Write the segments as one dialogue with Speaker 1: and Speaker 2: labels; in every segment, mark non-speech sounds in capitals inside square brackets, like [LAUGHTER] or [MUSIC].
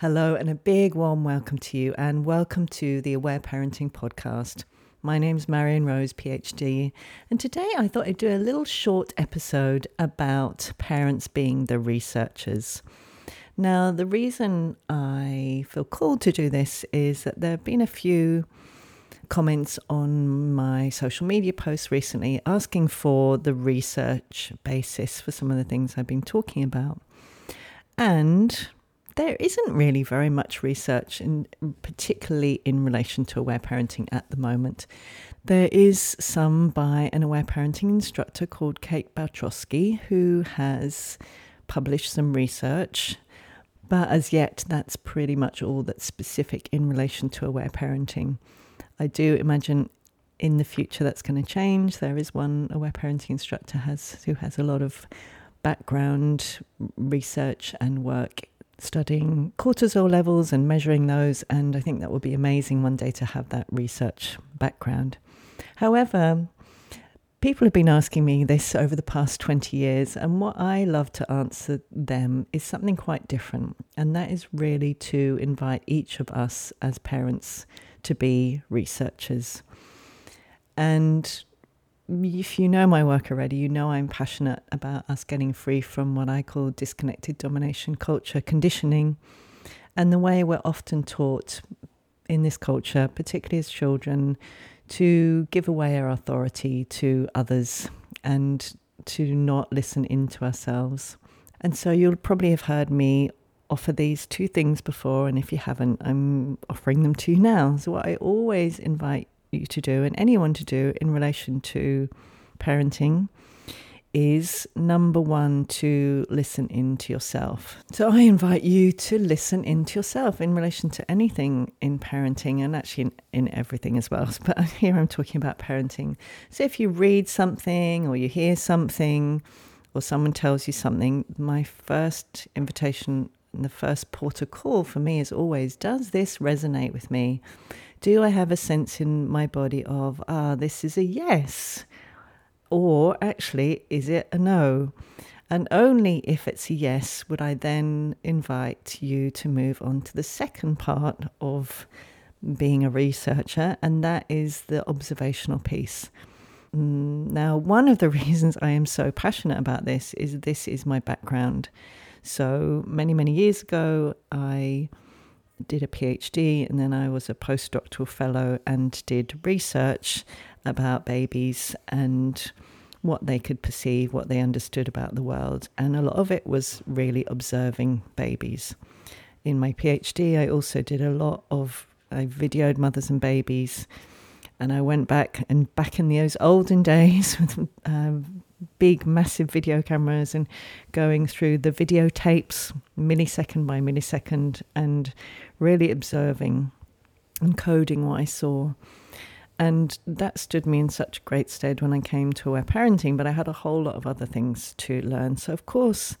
Speaker 1: Hello, and a big warm welcome to you, and welcome to the Aware Parenting Podcast. My name's Marion Rose, PhD, and today I thought I'd do a little short episode about parents being the researchers. Now, the reason I feel called to do this is that there have been a few comments on my social media posts recently asking for the research basis for some of the things I've been talking about. And there isn't really very much research, in, particularly in relation to aware parenting at the moment. There is some by an aware parenting instructor called Kate Balchowsky who has published some research, but as yet, that's pretty much all that's specific in relation to aware parenting. I do imagine in the future that's going to change. There is one aware parenting instructor has who has a lot of background research and work studying cortisol levels and measuring those. And I think that would be amazing one day to have that research background. However, people have been asking me this [LAUGHS] over the past 20 years, and what I love to answer them is something quite different. And that is really to invite each of us as parents to be researchers. And if you know my work already, you know I'm passionate about us getting free from what I call disconnected domination culture conditioning and the way we're often taught in this culture, particularly as children, to give away our authority to others and to not listen into ourselves. And so you'll probably have heard me offer these two things before, and if you haven't, I'm offering them to you now. So, what I always invite you to do and anyone to do in relation to parenting is number one to listen into yourself. So I invite you to listen into yourself in relation to anything in parenting and actually in, in, everything as well. [LAUGHS] But here I'm talking about parenting. So if you read something or you hear something or someone tells you something, my first invitation and the first port of call for me is always does this resonate with me? Do I have a sense in my body of, ah, this is a yes? Or actually, is it a no? And only if it's a yes would I then invite you to move on to the second part of being a researcher, and that is the observational piece. Mm, now, one of the [LAUGHS] reasons I am so passionate about this is this is my background. So, many, many years ago, I did a PhD and then I was a postdoctoral fellow and did research about babies and what they could perceive, what they understood about the world. And a lot of it was really observing babies. In my PhD, I also did a lot of, I videoed mothers and babies. And I went back and back in those olden [LAUGHS] days with um, big, massive video cameras and going through the videotapes millisecond by millisecond and really observing and coding what I saw. And that stood me in such great stead when I came to aware parenting, but I had a whole lot of other things to learn. So, of course,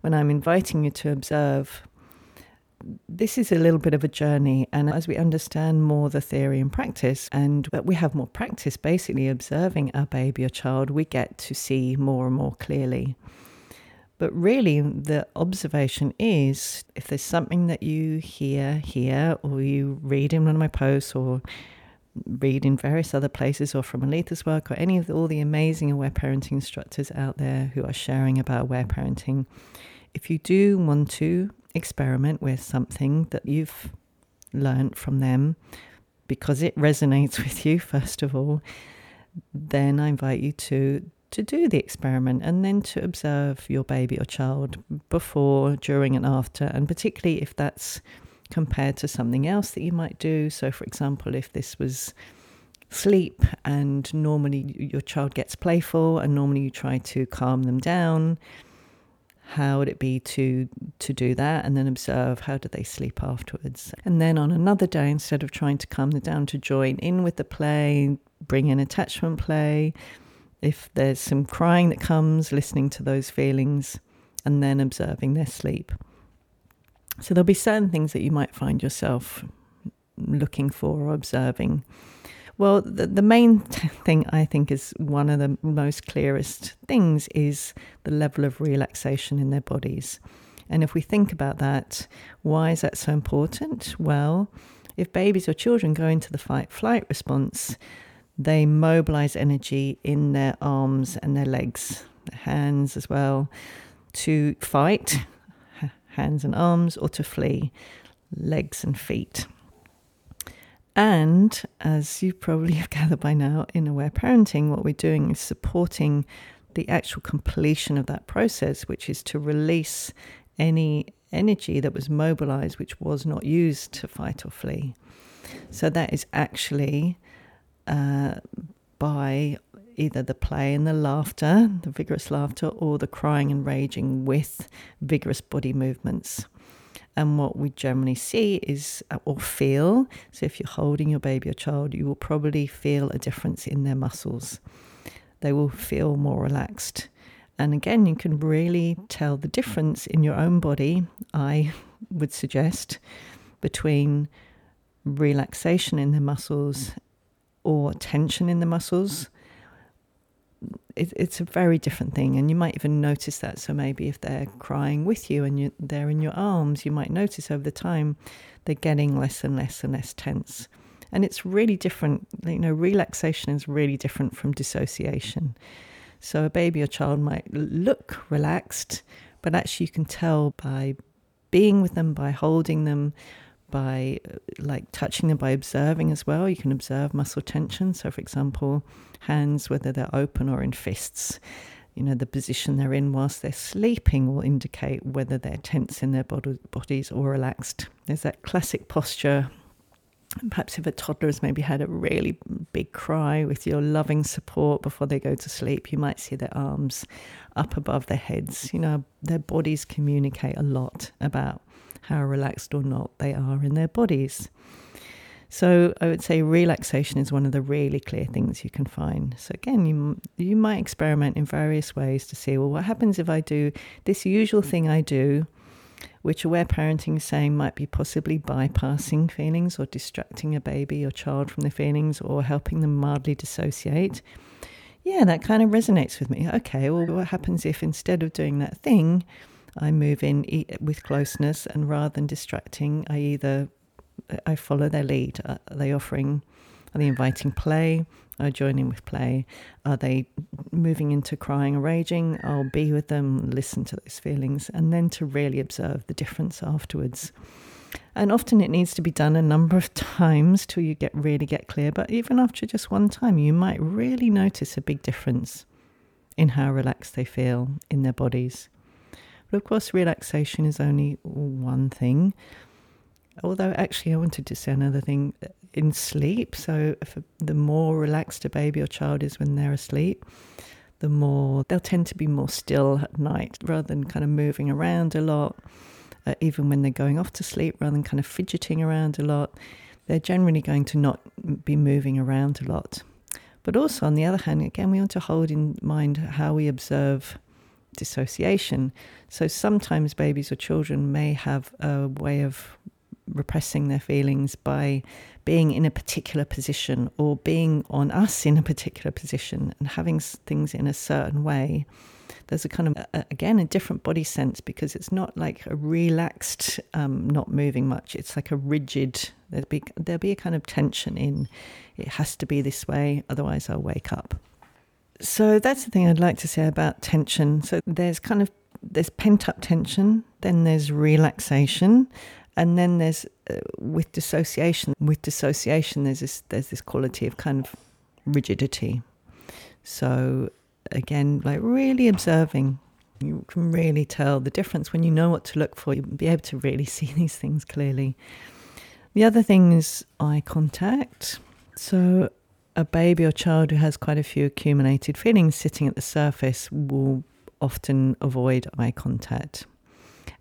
Speaker 1: when I'm inviting you to observe, this is a little bit of a journey. And as we understand more the theory and practice, and we have more practice basically observing our baby or child, we get to see more and more clearly. But really, the observation is if there's something that you hear here, or you read in one of my posts, or read in various other places, or from Aletha's work, or any of the, all the amazing aware parenting instructors out there who are sharing about aware parenting, if you do want to experiment with something that you've learned from them, because it resonates [LAUGHS] with you, first of all, then I invite you to to do the experiment and then to observe your baby or child before, during, and after, and particularly if that's compared to something else that you might do. So, for example, if this was sleep and normally your child gets playful and normally you try to calm them down how would it be to to do that and then observe how do they sleep afterwards and then on another day instead of trying to calm them down to join in with the play bring in attachment play if there's some crying that comes, listening to those feelings, and then observing their sleep. So there'll be certain things that you might find yourself looking for or observing. Well, the, the main [LAUGHS] thing I think is one of the most clearest things is the level of relaxation in their bodies. And if we think about that, why is that so important? Well, if babies or children go into the fight flight response, they mobilize energy in their arms and their legs, their hands as well, to fight, [LAUGHS] hands and arms, or to flee, legs and feet. And as you probably [LAUGHS] have gathered by now, in aware parenting, what we're doing is supporting the actual completion of that process, which is to release any energy that was mobilized, which was not used to fight or flee. So that is actually uh, by either the play and the laughter, the vigorous laughter, or the crying and raging with vigorous body movements. And what we generally see is, uh, or feel, so if you're holding your baby or child, you will probably feel a difference in their muscles. They will feel more relaxed. And again, you can really tell the difference in your own body, I would suggest, between relaxation in the muscles or tension in the muscles it, it's a very different thing, and you might even notice that. So maybe if they're crying with you and you, they're in your arms, you might notice over the time they're getting less and less and less tense. And it's really different. You know, relaxation is really different from dissociation. So a baby or child might look relaxed, but actually you can tell by being with them, by holding them, by uh, like touching them by observing as well. You can observe muscle tension. So, for example, hands, whether they're open or in fists, you know, the position they're in whilst they're sleeping will indicate whether they're tense in their bodies or relaxed. There's that classic posture. Perhaps if a toddler has maybe had a really big cry with your loving support before they go to sleep, you might see their arms up above their heads. You know, their bodies communicate a lot about how relaxed or not they are in their bodies. So I would say relaxation is one of the really clear things you can find. So again, you you might experiment in various ways to see well what happens if I do this usual thing I do, which aware parenting is saying might be possibly bypassing feelings or distracting a baby or child from their feelings or helping them mildly dissociate. Yeah, that kind of resonates with me. Okay, well, what happens if instead of doing that thing, I move in with closeness, and rather than distracting, I either I follow their lead. Are they offering? Are they inviting play? I join in with play. Are they moving into crying or raging? I'll be with them, listen to those feelings, and then to really observe the difference afterwards. And often it needs to be done a number of times till you get really get clear. But even after just one time, you might really notice a big difference in how relaxed they feel in their bodies. But of course, relaxation is only one thing. Although, actually, I wanted to say another thing in sleep. So, the more relaxed a baby or child is when they're asleep, the more they'll tend to be more still at night rather than kind of moving around a lot. Uh, even when they're going off to sleep, rather than kind of fidgeting around a lot, they're generally going to not be moving around a lot. But also, on the other hand, again, we want to hold in mind how we observe dissociation. So sometimes babies or children may have a way of repressing their feelings by being in a particular position or being on us in a particular position and having things in a certain way. There's a kind of, again, a different body sense because it's not like a relaxed, um, not moving much. It's like a rigid, there'll be, there'll be a kind of tension in it has to be this way, otherwise I'll wake up. So that's the thing I'd like to say about tension. So there's kind of there's pent up tension, then there's relaxation, and then there's uh, with dissociation. With dissociation, there's this there's this quality of kind of rigidity. So again, like really observing, you can really tell the difference when you know what to look for. You'll be able to really [LAUGHS] see these things clearly. The other thing is eye contact. So a baby or child who has quite a few accumulated feelings sitting at the surface will often avoid eye contact.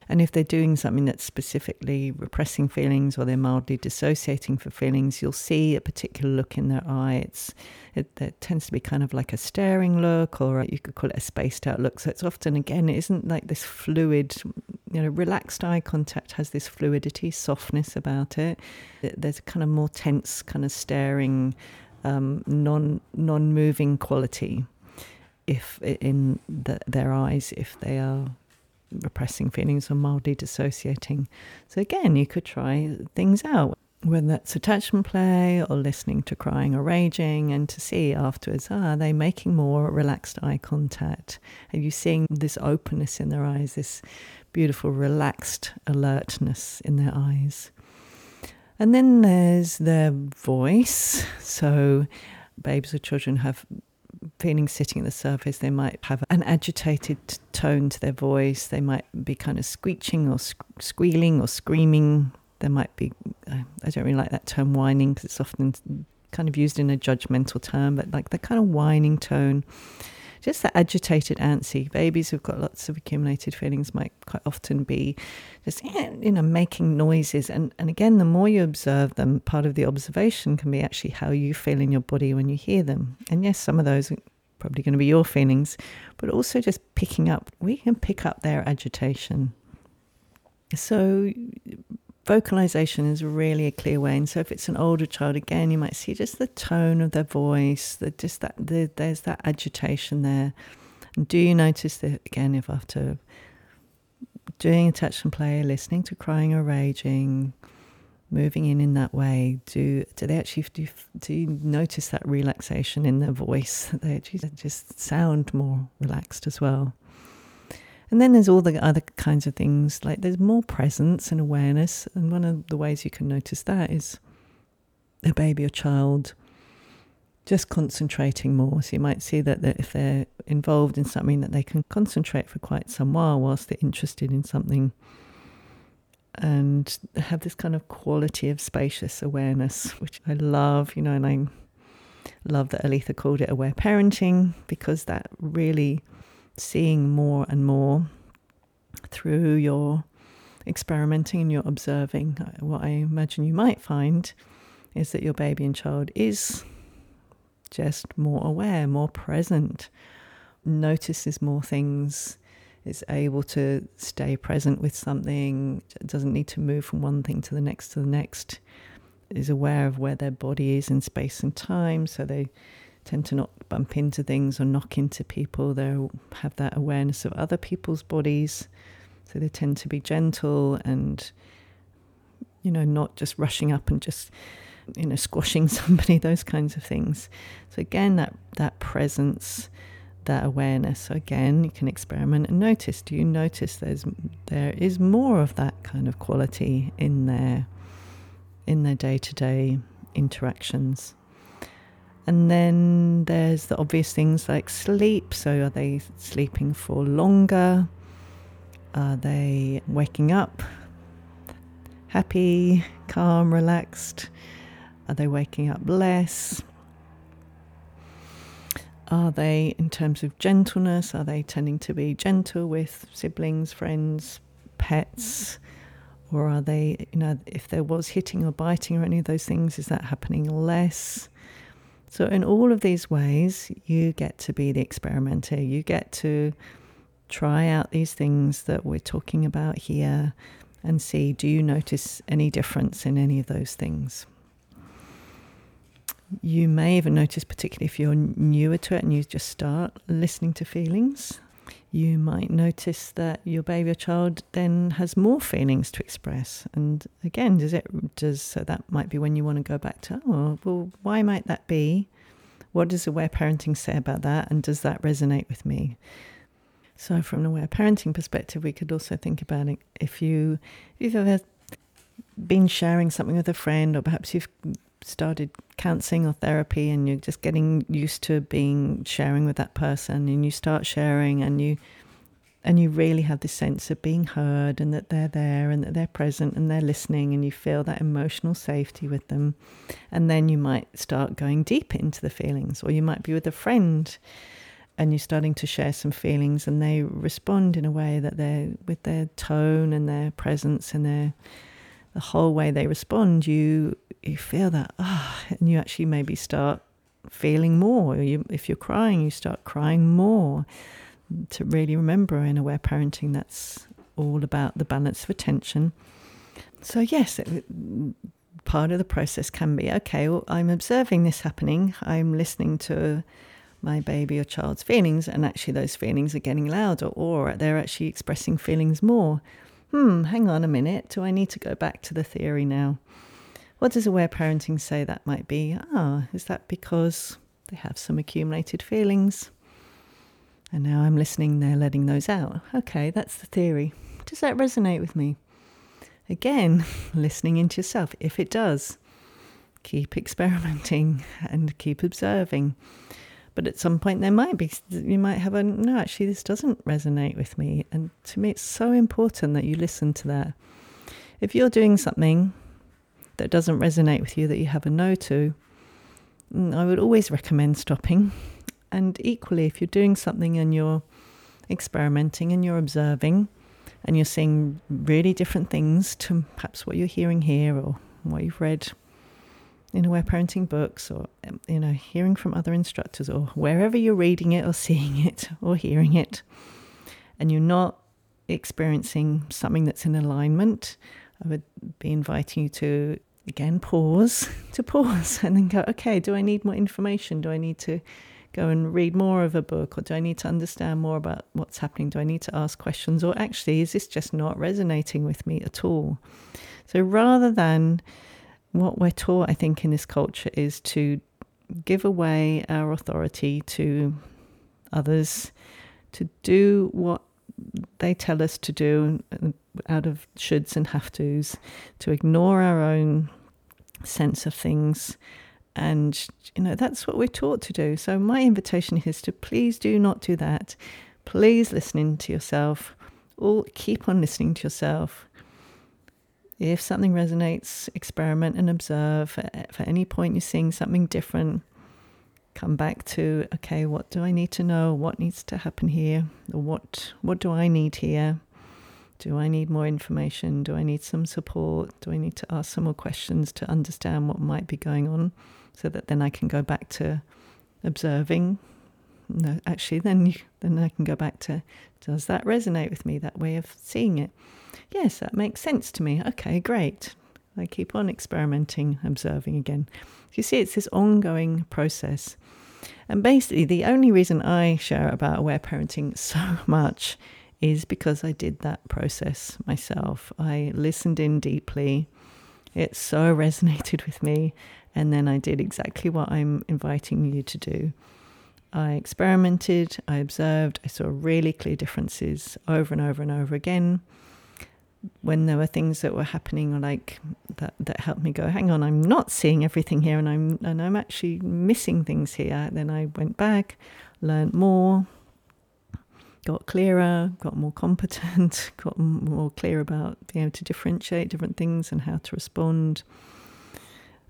Speaker 1: And if they're doing something that's specifically repressing feelings or they're mildly dissociating for feelings, you'll see a particular look in their eye. It's, it, tends to be kind of like a staring look, or you could call it a spaced out look. So it's often, again, it isn't like this fluid, you know, relaxed eye contact has this fluidity, softness about it. There's a kind of more tense, kind of staring um, non non moving quality if in the, their eyes if they are repressing feelings or mildly dissociating. So, again, you could try things out, whether that's attachment play or listening to crying or raging, and to see afterwards ah, are they making more relaxed eye contact? Are you seeing this openness in their eyes, this beautiful, relaxed alertness in their eyes? And then there's their voice. So, babies or children have feelings sitting at the surface. They might have an agitated tone to their voice. They might be kind of screeching or squealing or screaming. There might be, I don't really like that term whining because it's often kind of used in a judgmental term, but like the kind of whining tone just that agitated, antsy babies who've got lots of accumulated feelings might quite often be just you know making noises. And and again, the more you observe them, part of the observation can be actually how you feel in your body when you hear them. And yes, some of those are probably going to be your feelings, but also just picking up. We can pick up their agitation. So vocalization is really a clear way. And so if it's an older child, again, you might see just the tone of their voice, that just that the, there's that agitation there. And do you notice that again, if after doing attachment play, listening to crying or raging, moving in in that way, do do they actually do, do you notice that relaxation in their voice? [LAUGHS] They actually just sound more relaxed as well. And then there's all the other kinds of things, like there's more presence and awareness. And one of the ways you can notice that is a baby or child just concentrating more. So you might see that, that if they're involved in something, that they can concentrate for quite some while whilst they're interested in something and have this kind of quality of spacious awareness, which I love, you know, and I love that Aletha called it aware parenting because that really seeing more and more through your experimenting and your observing. What I imagine you might find is that your baby and child is just more aware, more present, notices more things, is able to stay present with something, doesn't need to move from one thing to the next to the next, is aware of where their body is in space and time, so they tend to not bump into things or knock into people. They have that awareness of other people's bodies. So they tend to be gentle and, you know, not just rushing up and just, you know, [LAUGHS] squashing somebody, those kinds of things. So again, that, that presence, that awareness. So again, you can experiment and notice. Do you notice there's there is more of that kind of quality in their in their day to day interactions? And then there's the obvious things like sleep. So, are they sleeping for longer? Are they waking up happy, calm, relaxed? Are they waking up less? Are they, in terms of gentleness, are they tending to be gentle with siblings, friends, pets? Or are they, you know, if there was hitting or biting or any of those things, is that happening less? So, in all of these ways, you get to be the experimenter. You get to try out these things that we're talking about here and see do you notice any difference in any of those things? You may even notice, particularly if you're newer to it and you just start listening to feelings, you might notice that your baby or child then has more feelings to express. And again, does it does so that might be when you want to go back to, oh, well, why might that be? What does aware parenting say about that? And does that resonate with me? So from an aware parenting perspective, we could also think about it if you if you've ever been sharing something with a friend, or perhaps you've started counseling or therapy and you're just getting used to being sharing with that person and you start sharing and you and you really have this sense of being heard and that they're there and that they're present and they're listening and you feel that emotional safety with them. And then you might start going deep into the feelings or you might be with a friend and you're starting to share some feelings and they respond in a way that they're with their tone and their presence and their the whole way they respond you you feel that ah, oh, and you actually maybe start feeling more. You, if you're crying, you start crying more. To really remember in aware parenting, that's all about the balance of attention. So yes, it, part of the process can be okay. Well, I'm observing this happening. I'm listening to my baby or child's feelings, and actually those feelings are getting louder, or they're actually expressing feelings more. Hmm, hang on a minute. Do I need to go back to the theory now? What does aware parenting say that might be? Ah, is that because they have some accumulated feelings? And now I'm listening, they're letting those out. Okay, that's the theory. Does that resonate with me? Again, [LAUGHS] listening into yourself. If it does, keep experimenting [LAUGHS] and keep observing. But at some point, there might be, you might have a, no, actually, this doesn't resonate with me. And to me, it's so important that you listen to that. If you're doing something that doesn't resonate with you, that you have a no to, mm, I would always recommend stopping. And equally, if you're doing something and you're experimenting and you're observing and you're seeing really different things to perhaps what you're hearing here or what you've read in aware parenting books or um, you know hearing from other instructors or wherever you're reading it or seeing [LAUGHS] it or hearing it and you're not experiencing something that's in alignment i would be inviting you to again pause [LAUGHS] to pause and then go okay do i need more information? Do i need to go and read more of a book or do i need to understand more about what's happening? Do i need to ask questions? Or actually is this just not resonating with me at all? So rather than what we're taught, I think, in this culture is to give away our authority to others, to do what they tell us to do uh, out of shoulds and have tos, to ignore our own sense of things. And, you know, that's what we're taught to do. So, my invitation is to please do not do that. Please listen to yourself, or keep on listening to yourself if something resonates, experiment and observe. For any point you're seeing something different, come back to okay, what do I need to know? What needs to happen here? What what do I need here? Do I need more information? Do I need some support? Do I need to ask some more questions to understand what might be going on so that then I can go back to observing? No, actually, then you, [LAUGHS] then I can go back to does that resonate with me? That way of seeing it. Yes, that makes sense to me. Okay, great. I keep on experimenting, observing again. You see, it's this ongoing process. And basically, the only reason I share about aware parenting [LAUGHS] so much is because I did that process myself. I listened in deeply. It so [LAUGHS] resonated with me. And then I did exactly what I'm inviting you to do. I experimented, I observed, I saw really clear differences over and over and over again when there were things that were happening like that that helped me go hang on i'm not seeing everything here and i'm and i'm actually missing things here. Then i went back learned more got clearer got more competent [LAUGHS] got more clear about being able to differentiate different things and how to respond.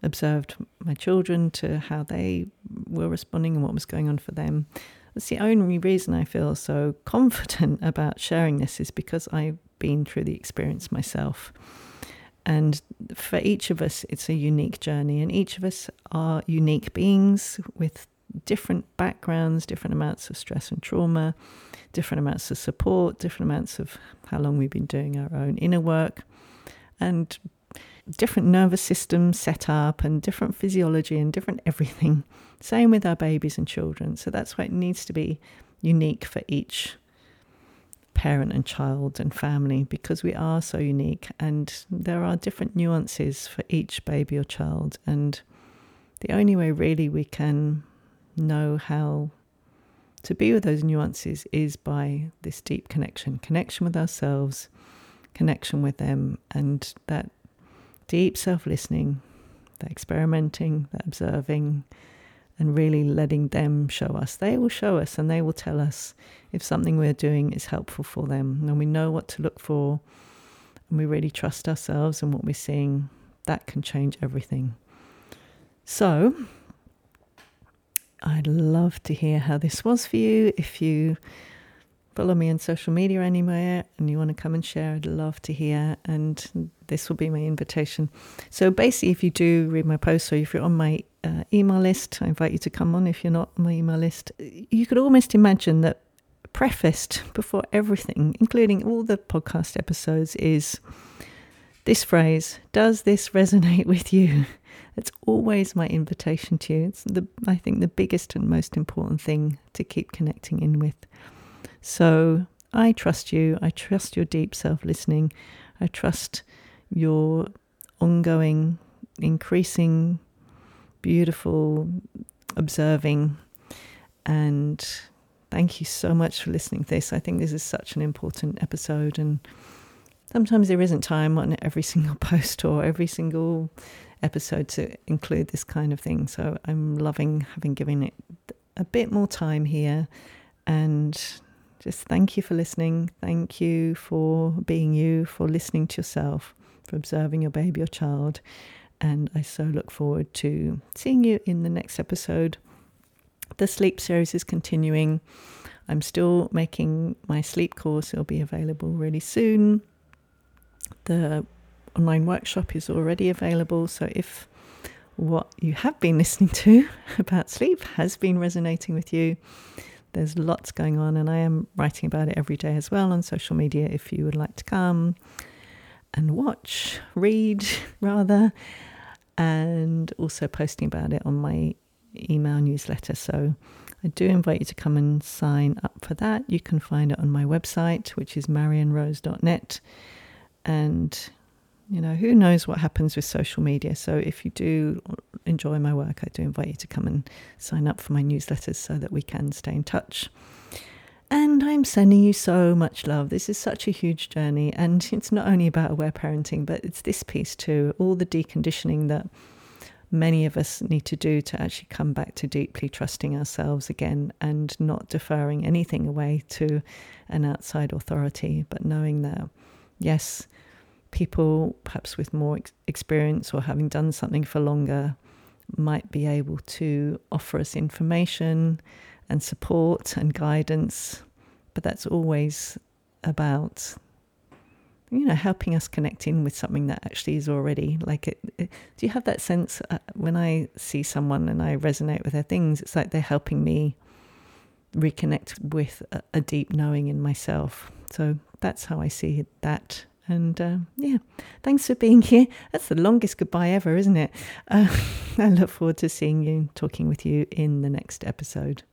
Speaker 1: Observed my children to how they were responding and what was going on for them that's the only reason i feel so confident [LAUGHS] about sharing this is because I've been through the experience myself. And for each of us, it's a unique journey, and each of us are unique beings with different backgrounds, different amounts of stress and trauma, different amounts of support, different amounts of how long we've been doing our own inner work, and different nervous system set up, and different physiology, and different [LAUGHS] everything. Same with our babies and children. So that's why it needs to be unique for each parent and child and family because we are so unique and there are different nuances for each baby or child. And the only way really we can know how to be with those nuances is by this deep connection connection with ourselves, connection with them, and that deep self listening, that experimenting, that observing and really letting them show us. They will show us and they will tell us if something we're doing is helpful for them. And we know what to look for and we really trust ourselves and what we're seeing. That can change everything. So, I'd love to hear how this was for you. If you follow me on social media anywhere and you want to come and share, I'd love to hear. And this will be my invitation. So basically, if you do read my posts or if you're on my uh, email list. I invite you to come on if you're not on my email list. You could almost imagine that prefaced before everything, including all the podcast episodes, is this phrase Does this resonate with you? [LAUGHS] It's always my invitation to you. It's the I think the biggest and most important thing to keep connecting in with. So I trust you. I trust your deep self listening. I trust your ongoing, increasing, beautiful observing. And thank you so much for listening to this. I think this is such an important episode. And sometimes there isn't time on every [LAUGHS] single post or every single episode to include this kind of thing. So I'm loving having given it a bit more time here. And just thank you for listening. Thank you for being you, for listening to yourself, for observing your baby or child. And I so look forward to seeing you in the next episode. The sleep series is continuing. I'm still making my sleep course, it'll be available really soon. The online workshop is already available. So if what you have been listening to [LAUGHS] about sleep has been resonating with you, there's lots going on, and I am writing about it every day as well on social media if you would like to come and watch, read [LAUGHS] rather, and also posting about it on my email newsletter. So I do invite you to come and sign up for that. You can find it on my website, which is marionrose.net. And you know, who knows what happens with social media. So if you do enjoy my work, I do invite you to come and sign up for my newsletters so that we can stay in touch. And I'm sending you so much love. This is such a huge journey. And it's not only about aware parenting, but it's this piece too all the deconditioning that many of us need to do to actually come back to deeply trusting ourselves again and not deferring anything away to an outside authority, but knowing that, yes, people perhaps with more ex- experience or having done something for longer might be able to offer us information and support and guidance, but that's always about you know helping us connect in with something that actually is already like it, it do you have that sense uh, when i see someone and i resonate with their things it's like they're helping me reconnect with a, a deep knowing in myself. So that's how i see that and uh, yeah, thanks for being here. That's the longest goodbye ever, isn't it? Uh, [LAUGHS] I look forward to seeing you, talking with you in the next episode.